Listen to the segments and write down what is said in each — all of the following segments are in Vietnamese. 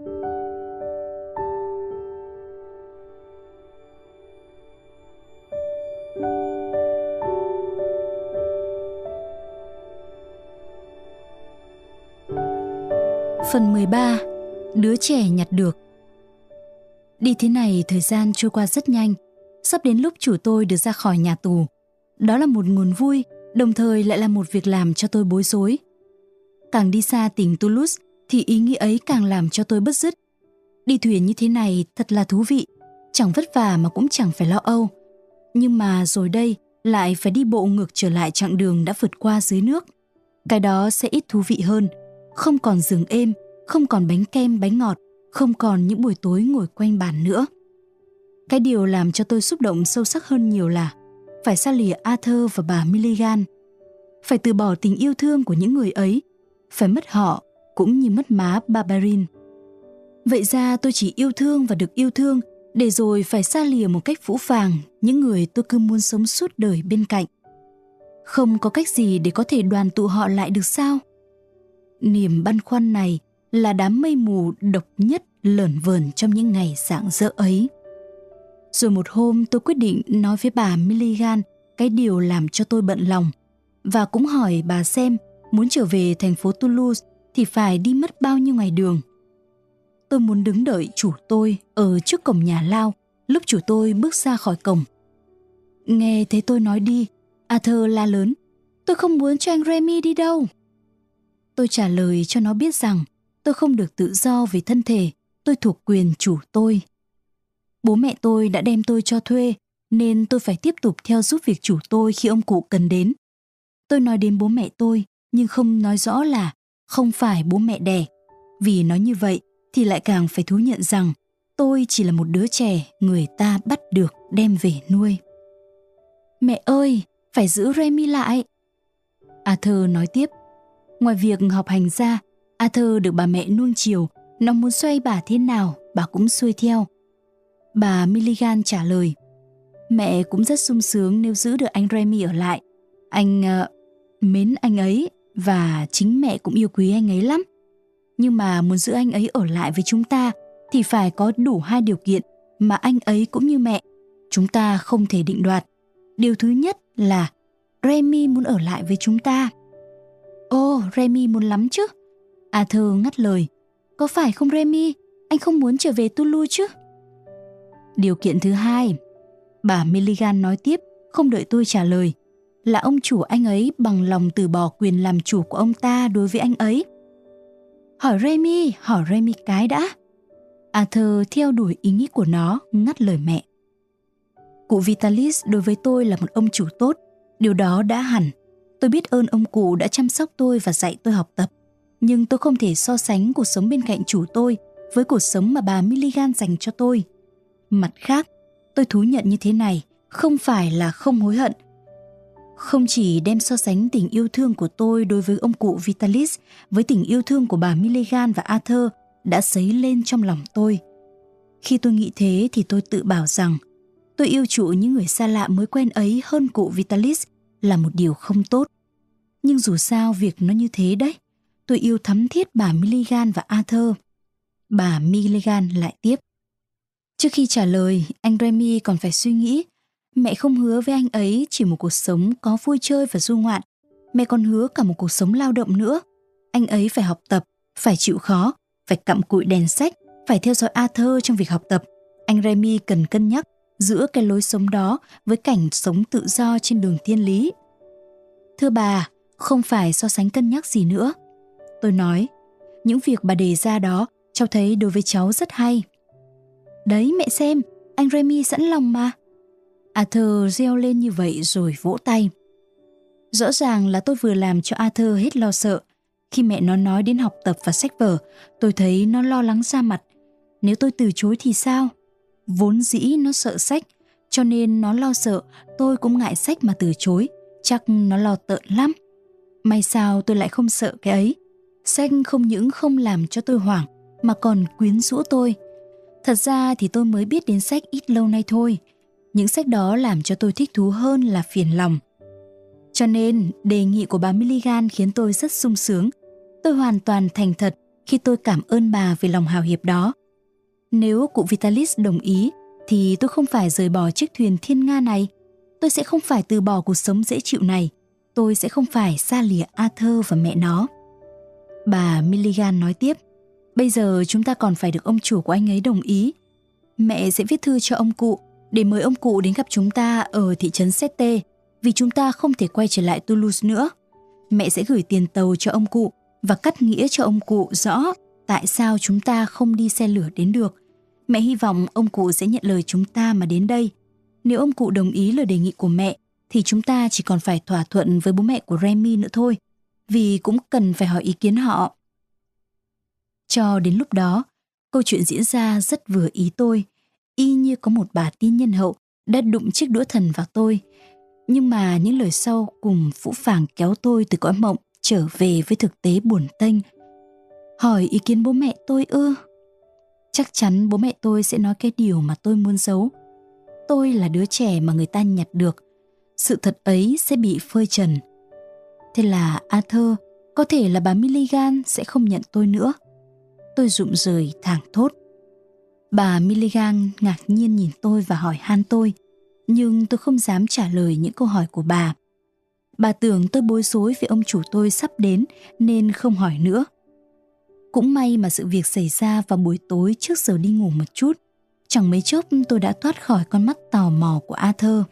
Phần 13 Đứa trẻ nhặt được. Đi thế này, thời gian trôi qua rất nhanh. Sắp đến lúc chủ tôi được ra khỏi nhà tù. Đó là một nguồn vui, Đồng thời lại là một việc làm cho tôi bối rối. Càng đi xa tỉnh Toulouse thì ý nghĩ ấy càng làm cho tôi bất dứt Đi thuyền như thế này thật là thú vị Chẳng vất vả mà cũng chẳng phải lo âu. Nhưng mà rồi đây lại phải đi bộ ngược trở lại chặng đường đã vượt qua dưới nước. Cái đó sẽ ít thú vị hơn không còn giường êm, không còn bánh kem bánh ngọt, không còn những buổi tối ngồi quanh bàn nữa. Cái điều làm cho tôi xúc động sâu sắc hơn nhiều là phải xa lìa Arthur và bà Milligan, phải từ bỏ tình yêu thương của những người ấy, phải mất họ cũng như mất má Barbarin. Vậy ra tôi chỉ yêu thương và được yêu thương để rồi phải xa lìa một cách phũ phàng những người tôi cứ muốn sống suốt đời bên cạnh. Không có cách gì để có thể đoàn tụ họ lại được sao? niềm băn khoăn này là đám mây mù độc nhất lởn vởn trong những ngày rạng rỡ ấy. Rồi một hôm tôi quyết định nói với bà Milligan cái điều làm cho tôi bận lòng và cũng hỏi bà xem muốn trở về thành phố Toulouse thì phải đi mất bao nhiêu ngày đường. Tôi muốn đứng đợi chủ tôi ở trước cổng nhà lao lúc chủ tôi bước ra khỏi cổng. Nghe thấy tôi nói đi, Arthur la lớn, tôi không muốn cho anh Remy đi đâu. Tôi trả lời cho nó biết rằng tôi không được tự do về thân thể, tôi thuộc quyền chủ tôi. Bố mẹ tôi đã đem tôi cho thuê, nên tôi phải tiếp tục theo giúp việc chủ tôi khi ông cụ cần đến. Tôi nói đến bố mẹ tôi, nhưng không nói rõ là không phải bố mẹ đẻ. Vì nói như vậy thì lại càng phải thú nhận rằng tôi chỉ là một đứa trẻ người ta bắt được đem về nuôi. Mẹ ơi, phải giữ Remy lại. Arthur nói tiếp, Ngoài việc học hành ra, Arthur được bà mẹ nuông chiều, nó muốn xoay bà thế nào, bà cũng xuôi theo. Bà Milligan trả lời, mẹ cũng rất sung sướng nếu giữ được anh Remy ở lại. Anh uh, mến anh ấy và chính mẹ cũng yêu quý anh ấy lắm. Nhưng mà muốn giữ anh ấy ở lại với chúng ta thì phải có đủ hai điều kiện mà anh ấy cũng như mẹ. Chúng ta không thể định đoạt. Điều thứ nhất là Remy muốn ở lại với chúng ta. oh Remy muốn lắm chứ. Arthur ngắt lời. Có phải không Remy? Anh không muốn trở về Toulouse chứ? Điều kiện thứ hai, bà Milligan nói tiếp, không đợi tôi trả lời, là ông chủ anh ấy bằng lòng từ bỏ quyền làm chủ của ông ta đối với anh ấy. Hỏi Remy, hỏi Remy cái đã. Arthur theo đuổi ý nghĩ của nó, ngắt lời mẹ. Cụ Vitalis đối với tôi là một ông chủ tốt, điều đó đã hẳn Tôi biết ơn ông cụ đã chăm sóc tôi và dạy tôi học tập, nhưng tôi không thể so sánh cuộc sống bên cạnh chủ tôi với cuộc sống mà bà Milligan dành cho tôi. Mặt khác, tôi thú nhận như thế này không phải là không hối hận. Không chỉ đem so sánh tình yêu thương của tôi đối với ông cụ Vitalis với tình yêu thương của bà Milligan và Arthur đã dấy lên trong lòng tôi. Khi tôi nghĩ thế thì tôi tự bảo rằng tôi yêu chuộng những người xa lạ mới quen ấy hơn cụ Vitalis là một điều không tốt. Nhưng dù sao việc nó như thế đấy, tôi yêu thắm thiết bà Milligan và Arthur. Bà Milligan lại tiếp. Trước khi trả lời, anh Remy còn phải suy nghĩ. Mẹ không hứa với anh ấy chỉ một cuộc sống có vui chơi và du ngoạn. Mẹ còn hứa cả một cuộc sống lao động nữa. Anh ấy phải học tập, phải chịu khó, phải cặm cụi đèn sách, phải theo dõi Arthur trong việc học tập. Anh Remy cần cân nhắc giữa cái lối sống đó với cảnh sống tự do trên đường thiên lý. Thưa bà, không phải so sánh cân nhắc gì nữa. Tôi nói, những việc bà đề ra đó cháu thấy đối với cháu rất hay. Đấy mẹ xem, anh Remy sẵn lòng mà. Arthur reo lên như vậy rồi vỗ tay. Rõ ràng là tôi vừa làm cho Arthur hết lo sợ. Khi mẹ nó nói đến học tập và sách vở, tôi thấy nó lo lắng ra mặt. Nếu tôi từ chối thì sao? Vốn dĩ nó sợ sách, cho nên nó lo sợ tôi cũng ngại sách mà từ chối. Chắc nó lo tợn lắm. May sao tôi lại không sợ cái ấy. Sách không những không làm cho tôi hoảng, mà còn quyến rũ tôi. Thật ra thì tôi mới biết đến sách ít lâu nay thôi. Những sách đó làm cho tôi thích thú hơn là phiền lòng. Cho nên, đề nghị của bà Milligan khiến tôi rất sung sướng. Tôi hoàn toàn thành thật khi tôi cảm ơn bà vì lòng hào hiệp đó. Nếu cụ Vitalis đồng ý thì tôi không phải rời bỏ chiếc thuyền thiên nga này. Tôi sẽ không phải từ bỏ cuộc sống dễ chịu này. Tôi sẽ không phải xa lìa Arthur và mẹ nó. Bà Milligan nói tiếp, bây giờ chúng ta còn phải được ông chủ của anh ấy đồng ý. Mẹ sẽ viết thư cho ông cụ để mời ông cụ đến gặp chúng ta ở thị trấn Sete vì chúng ta không thể quay trở lại Toulouse nữa. Mẹ sẽ gửi tiền tàu cho ông cụ và cắt nghĩa cho ông cụ rõ tại sao chúng ta không đi xe lửa đến được. Mẹ hy vọng ông cụ sẽ nhận lời chúng ta mà đến đây. Nếu ông cụ đồng ý lời đề nghị của mẹ thì chúng ta chỉ còn phải thỏa thuận với bố mẹ của Remy nữa thôi, vì cũng cần phải hỏi ý kiến họ. Cho đến lúc đó, câu chuyện diễn ra rất vừa ý tôi, y như có một bà tiên nhân hậu đã đụng chiếc đũa thần vào tôi. Nhưng mà những lời sau cùng phũ phàng kéo tôi từ cõi mộng trở về với thực tế buồn tênh. Hỏi ý kiến bố mẹ tôi ư? Chắc chắn bố mẹ tôi sẽ nói cái điều mà tôi muốn giấu. Tôi là đứa trẻ mà người ta nhặt được. Sự thật ấy sẽ bị phơi trần. Thế là Arthur, có thể là bà Milligan sẽ không nhận tôi nữa. Tôi rụng rời thảng thốt. Bà Milligan ngạc nhiên nhìn tôi và hỏi han tôi, nhưng tôi không dám trả lời những câu hỏi của bà. Bà tưởng tôi bối rối vì ông chủ tôi sắp đến nên không hỏi nữa. Cũng may mà sự việc xảy ra vào buổi tối trước giờ đi ngủ một chút. Chẳng mấy chốc tôi đã thoát khỏi con mắt tò mò của Arthur.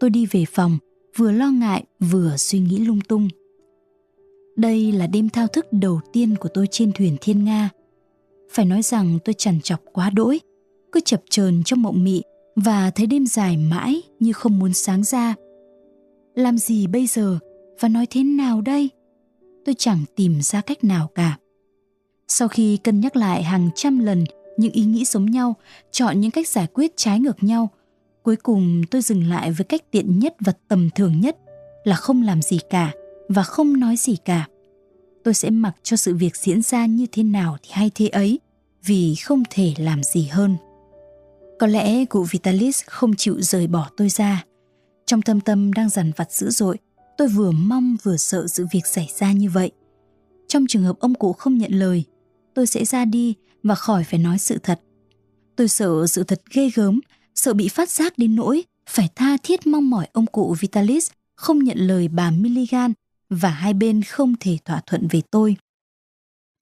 Tôi đi về phòng, vừa lo ngại vừa suy nghĩ lung tung. Đây là đêm thao thức đầu tiên của tôi trên thuyền Thiên Nga. Phải nói rằng tôi chằn chọc quá đỗi, cứ chập chờn trong mộng mị và thấy đêm dài mãi như không muốn sáng ra. Làm gì bây giờ và nói thế nào đây? Tôi chẳng tìm ra cách nào cả. Sau khi cân nhắc lại hàng trăm lần những ý nghĩ giống nhau, chọn những cách giải quyết trái ngược nhau, cuối cùng tôi dừng lại với cách tiện nhất và tầm thường nhất là không làm gì cả và không nói gì cả. Tôi sẽ mặc cho sự việc diễn ra như thế nào thì hay thế ấy, vì không thể làm gì hơn. Có lẽ cụ Vitalis không chịu rời bỏ tôi ra. Trong thâm tâm đang dằn vặt dữ dội, tôi vừa mong vừa sợ sự việc xảy ra như vậy. Trong trường hợp ông cụ không nhận lời, tôi sẽ ra đi và khỏi phải nói sự thật. Tôi sợ sự thật ghê gớm, sợ bị phát giác đến nỗi phải tha thiết mong mỏi ông cụ Vitalis không nhận lời bà Milligan và hai bên không thể thỏa thuận về tôi.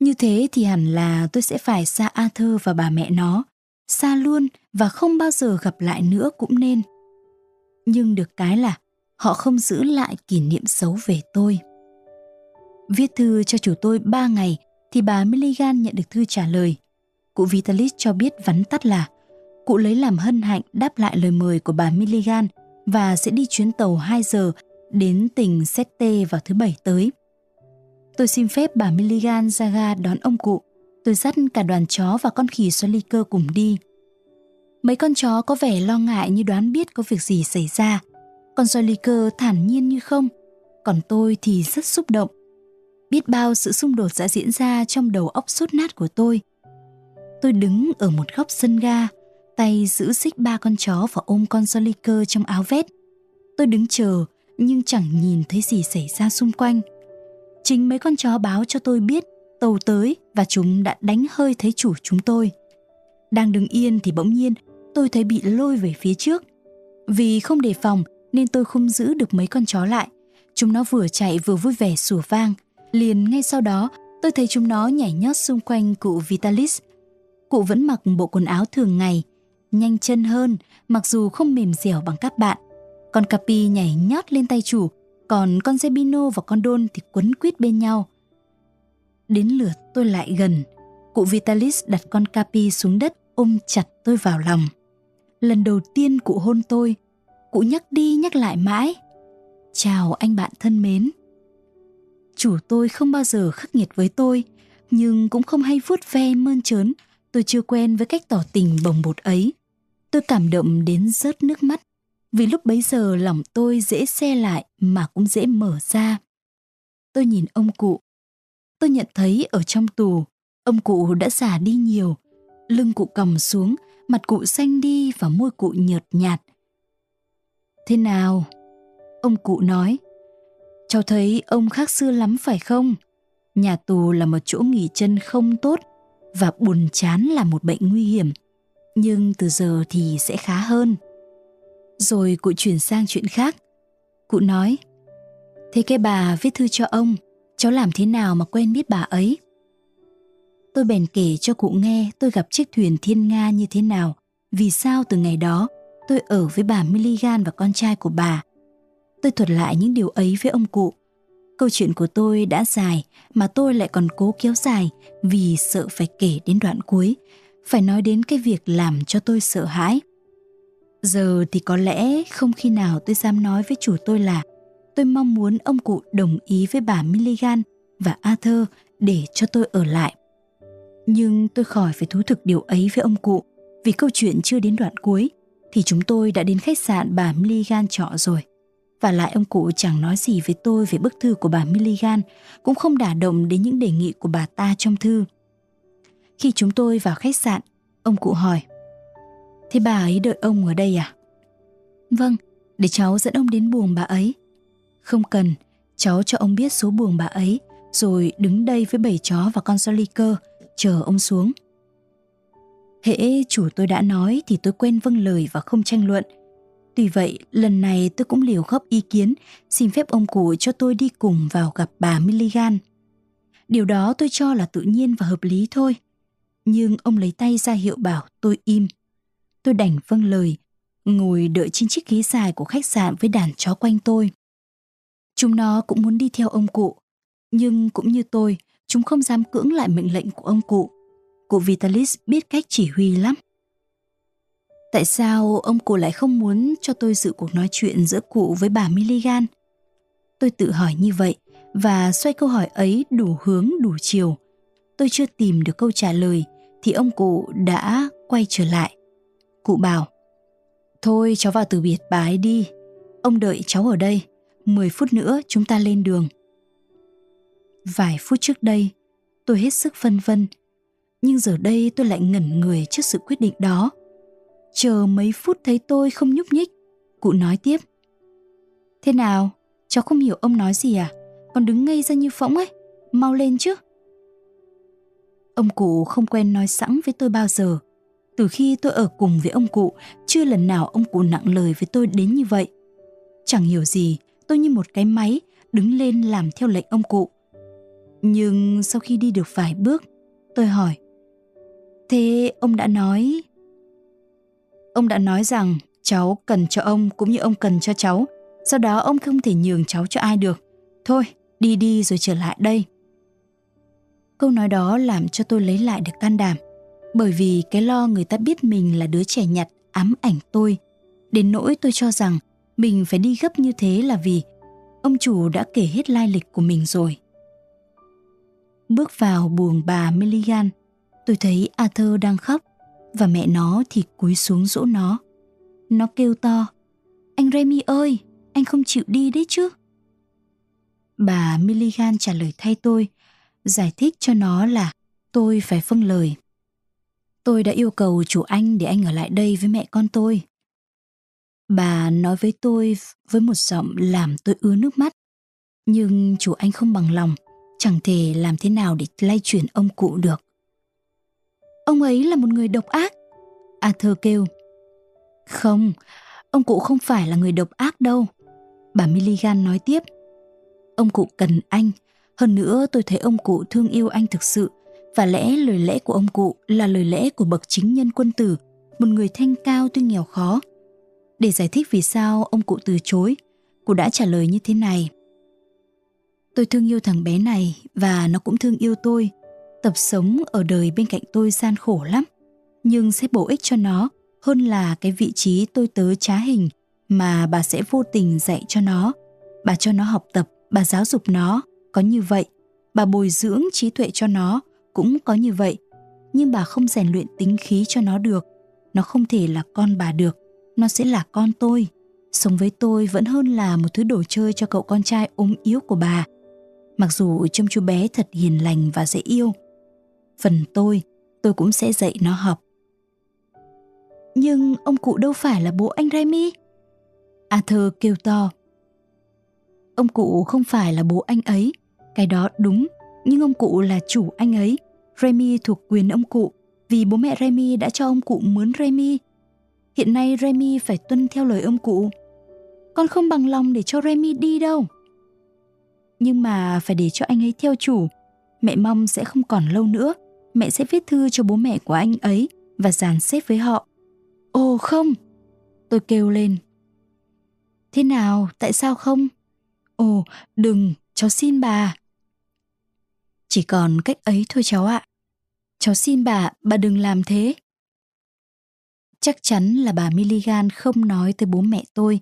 Như thế thì hẳn là tôi sẽ phải xa Arthur và bà mẹ nó, xa luôn và không bao giờ gặp lại nữa cũng nên. Nhưng được cái là họ không giữ lại kỷ niệm xấu về tôi. Viết thư cho chủ tôi ba ngày thì bà Milligan nhận được thư trả lời. Cụ Vitalis cho biết vắn tắt là cụ lấy làm hân hạnh đáp lại lời mời của bà Milligan và sẽ đi chuyến tàu 2 giờ đến tỉnh Sette vào thứ bảy tới. Tôi xin phép bà Milligan ra ga đón ông cụ. Tôi dắt cả đoàn chó và con khỉ Soliker cùng đi. Mấy con chó có vẻ lo ngại như đoán biết có việc gì xảy ra. Con Soliker thản nhiên như không. Còn tôi thì rất xúc động biết bao sự xung đột đã diễn ra trong đầu óc sút nát của tôi. Tôi đứng ở một góc sân ga, tay giữ xích ba con chó và ôm con Joliker trong áo vét. Tôi đứng chờ nhưng chẳng nhìn thấy gì xảy ra xung quanh. Chính mấy con chó báo cho tôi biết tàu tới và chúng đã đánh hơi thấy chủ chúng tôi. Đang đứng yên thì bỗng nhiên tôi thấy bị lôi về phía trước. Vì không đề phòng nên tôi không giữ được mấy con chó lại. Chúng nó vừa chạy vừa vui vẻ sủa vang. Liền ngay sau đó, tôi thấy chúng nó nhảy nhót xung quanh cụ Vitalis. Cụ vẫn mặc bộ quần áo thường ngày, nhanh chân hơn, mặc dù không mềm dẻo bằng các bạn. Con Capi nhảy nhót lên tay chủ, còn con Zebino và con Đôn thì quấn quýt bên nhau. Đến lượt tôi lại gần, cụ Vitalis đặt con Capi xuống đất ôm chặt tôi vào lòng. Lần đầu tiên cụ hôn tôi, cụ nhắc đi nhắc lại mãi. Chào anh bạn thân mến chủ tôi không bao giờ khắc nghiệt với tôi nhưng cũng không hay vuốt ve mơn trớn tôi chưa quen với cách tỏ tình bồng bột ấy tôi cảm động đến rớt nước mắt vì lúc bấy giờ lòng tôi dễ xe lại mà cũng dễ mở ra tôi nhìn ông cụ tôi nhận thấy ở trong tù, ông cụ đã già đi nhiều lưng cụ cầm xuống, mặt cụ xanh đi và môi cụ nhợt nhạt thế nào ông cụ nói Cháu thấy ông khác xưa lắm phải không? Nhà tù là một chỗ nghỉ chân không tốt và buồn chán là một bệnh nguy hiểm. Nhưng từ giờ thì sẽ khá hơn. Rồi cụ chuyển sang chuyện khác. Cụ nói, Thế cái bà viết thư cho ông, cháu làm thế nào mà quen biết bà ấy? Tôi bèn kể cho cụ nghe tôi gặp chiếc thuyền thiên nga như thế nào, vì sao từ ngày đó tôi ở với bà Milligan và con trai của bà. Tôi thuật lại những điều ấy với ông cụ. Câu chuyện của tôi đã dài mà tôi lại còn cố kéo dài vì sợ phải kể đến đoạn cuối, phải nói đến cái việc làm cho tôi sợ hãi. Giờ thì có lẽ không khi nào tôi dám nói với chủ tôi là tôi mong muốn ông cụ đồng ý với bà Milligan và Arthur để cho tôi ở lại. Nhưng tôi khỏi phải thú thực điều ấy với ông cụ vì câu chuyện chưa đến đoạn cuối thì chúng tôi đã đến khách sạn bà Milligan trọ rồi. Và lại ông cụ chẳng nói gì với tôi về bức thư của bà Milligan, cũng không đả động đến những đề nghị của bà ta trong thư. Khi chúng tôi vào khách sạn, ông cụ hỏi Thế bà ấy đợi ông ở đây à? Vâng, để cháu dẫn ông đến buồng bà ấy. Không cần, cháu cho ông biết số buồng bà ấy, rồi đứng đây với bảy chó và con Soliker, chờ ông xuống. Hễ chủ tôi đã nói thì tôi quên vâng lời và không tranh luận. Tuy vậy, lần này tôi cũng liều góp ý kiến, xin phép ông cụ cho tôi đi cùng vào gặp bà Milligan. Điều đó tôi cho là tự nhiên và hợp lý thôi. Nhưng ông lấy tay ra hiệu bảo tôi im. Tôi đành vâng lời, ngồi đợi trên chiếc ghế dài của khách sạn với đàn chó quanh tôi. Chúng nó cũng muốn đi theo ông cụ, nhưng cũng như tôi, chúng không dám cưỡng lại mệnh lệnh của ông cụ. Cụ Vitalis biết cách chỉ huy lắm. Tại sao ông cụ lại không muốn cho tôi dự cuộc nói chuyện giữa cụ với bà Milligan? Tôi tự hỏi như vậy và xoay câu hỏi ấy đủ hướng đủ chiều. Tôi chưa tìm được câu trả lời thì ông cụ đã quay trở lại. Cụ bảo, Thôi cháu vào từ biệt bà ấy đi, ông đợi cháu ở đây, 10 phút nữa chúng ta lên đường. Vài phút trước đây, tôi hết sức phân vân, nhưng giờ đây tôi lại ngẩn người trước sự quyết định đó. Chờ mấy phút thấy tôi không nhúc nhích, cụ nói tiếp. Thế nào, cháu không hiểu ông nói gì à? Còn đứng ngây ra như phỗng ấy, mau lên chứ. Ông cụ không quen nói sẵn với tôi bao giờ. Từ khi tôi ở cùng với ông cụ, chưa lần nào ông cụ nặng lời với tôi đến như vậy. Chẳng hiểu gì, tôi như một cái máy đứng lên làm theo lệnh ông cụ. Nhưng sau khi đi được vài bước, tôi hỏi. Thế ông đã nói... Ông đã nói rằng cháu cần cho ông cũng như ông cần cho cháu. Sau đó ông không thể nhường cháu cho ai được. Thôi, đi đi rồi trở lại đây. Câu nói đó làm cho tôi lấy lại được can đảm. Bởi vì cái lo người ta biết mình là đứa trẻ nhặt ám ảnh tôi. Đến nỗi tôi cho rằng mình phải đi gấp như thế là vì ông chủ đã kể hết lai lịch của mình rồi. Bước vào buồng bà Milligan, tôi thấy Arthur đang khóc và mẹ nó thì cúi xuống dỗ nó. Nó kêu to, anh Remy ơi, anh không chịu đi đấy chứ. Bà Milligan trả lời thay tôi, giải thích cho nó là tôi phải phân lời. Tôi đã yêu cầu chủ anh để anh ở lại đây với mẹ con tôi. Bà nói với tôi với một giọng làm tôi ứa nước mắt. Nhưng chủ anh không bằng lòng, chẳng thể làm thế nào để lay chuyển ông cụ được. Ông ấy là một người độc ác. Arthur kêu. Không, ông cụ không phải là người độc ác đâu. Bà Milligan nói tiếp. Ông cụ cần anh, hơn nữa tôi thấy ông cụ thương yêu anh thực sự và lẽ lời lẽ của ông cụ là lời lẽ của bậc chính nhân quân tử, một người thanh cao tuy nghèo khó. Để giải thích vì sao ông cụ từ chối, cụ đã trả lời như thế này. Tôi thương yêu thằng bé này và nó cũng thương yêu tôi. Tập sống ở đời bên cạnh tôi gian khổ lắm, nhưng sẽ bổ ích cho nó hơn là cái vị trí tôi tớ trá hình mà bà sẽ vô tình dạy cho nó. Bà cho nó học tập, bà giáo dục nó, có như vậy. Bà bồi dưỡng trí tuệ cho nó, cũng có như vậy. Nhưng bà không rèn luyện tính khí cho nó được. Nó không thể là con bà được, nó sẽ là con tôi. Sống với tôi vẫn hơn là một thứ đồ chơi cho cậu con trai ốm yếu của bà. Mặc dù trông chú bé thật hiền lành và dễ yêu. Phần tôi, tôi cũng sẽ dạy nó học. Nhưng ông cụ đâu phải là bố anh Remy. Arthur kêu to. Ông cụ không phải là bố anh ấy, cái đó đúng, nhưng ông cụ là chủ anh ấy. Remy thuộc quyền ông cụ vì bố mẹ Remy đã cho ông cụ mướn Remy. Hiện nay Remy phải tuân theo lời ông cụ. Con không bằng lòng để cho Remy đi đâu. Nhưng mà phải để cho anh ấy theo chủ. Mẹ mong sẽ không còn lâu nữa. Mẹ sẽ viết thư cho bố mẹ của anh ấy và dàn xếp với họ. Ồ không! Tôi kêu lên. Thế nào? Tại sao không? Ồ, đừng, cháu xin bà. Chỉ còn cách ấy thôi cháu ạ. Cháu xin bà, bà đừng làm thế. Chắc chắn là bà Milligan không nói tới bố mẹ tôi,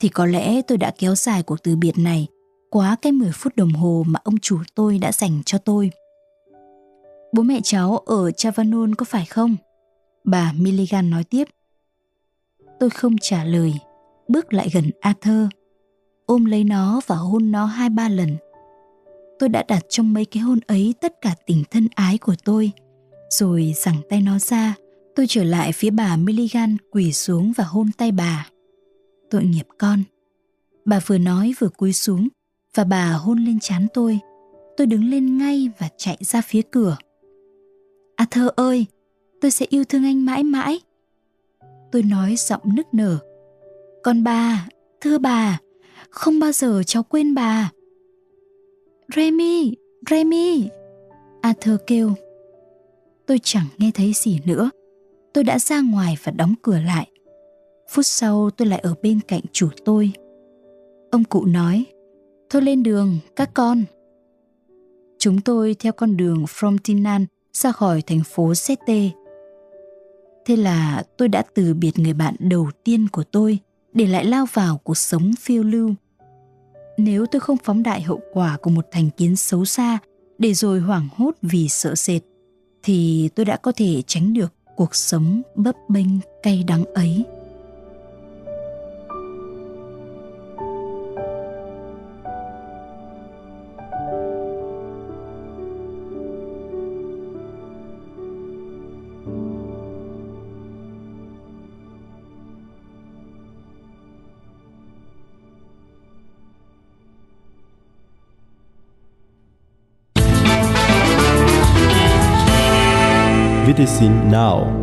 thì có lẽ tôi đã kéo dài cuộc từ biệt này quá cái 10 phút đồng hồ mà ông chủ tôi đã dành cho tôi. Bố mẹ cháu ở Chavanon có phải không? Bà Milligan nói tiếp. Tôi không trả lời, bước lại gần Arthur, ôm lấy nó và hôn nó hai ba lần. Tôi đã đặt trong mấy cái hôn ấy tất cả tình thân ái của tôi, rồi giằng tay nó ra, tôi trở lại phía bà Milligan quỳ xuống và hôn tay bà. Tội nghiệp con. Bà vừa nói vừa cúi xuống và bà hôn lên trán tôi. Tôi đứng lên ngay và chạy ra phía cửa. À Arthur ơi, tôi sẽ yêu thương anh mãi mãi. Tôi nói giọng nức nở. Còn bà, thưa bà, không bao giờ cháu quên bà. Remy, Remy, Arthur kêu. Tôi chẳng nghe thấy gì nữa. Tôi đã ra ngoài và đóng cửa lại. Phút sau tôi lại ở bên cạnh chủ tôi. Ông cụ nói, thôi lên đường, các con. Chúng tôi theo con đường Frontinan ra khỏi thành phố Sete. Thế là tôi đã từ biệt người bạn đầu tiên của tôi để lại lao vào cuộc sống phiêu lưu. Nếu tôi không phóng đại hậu quả của một thành kiến xấu xa để rồi hoảng hốt vì sợ sệt, thì tôi đã có thể tránh được cuộc sống bấp bênh cay đắng ấy. practicing now.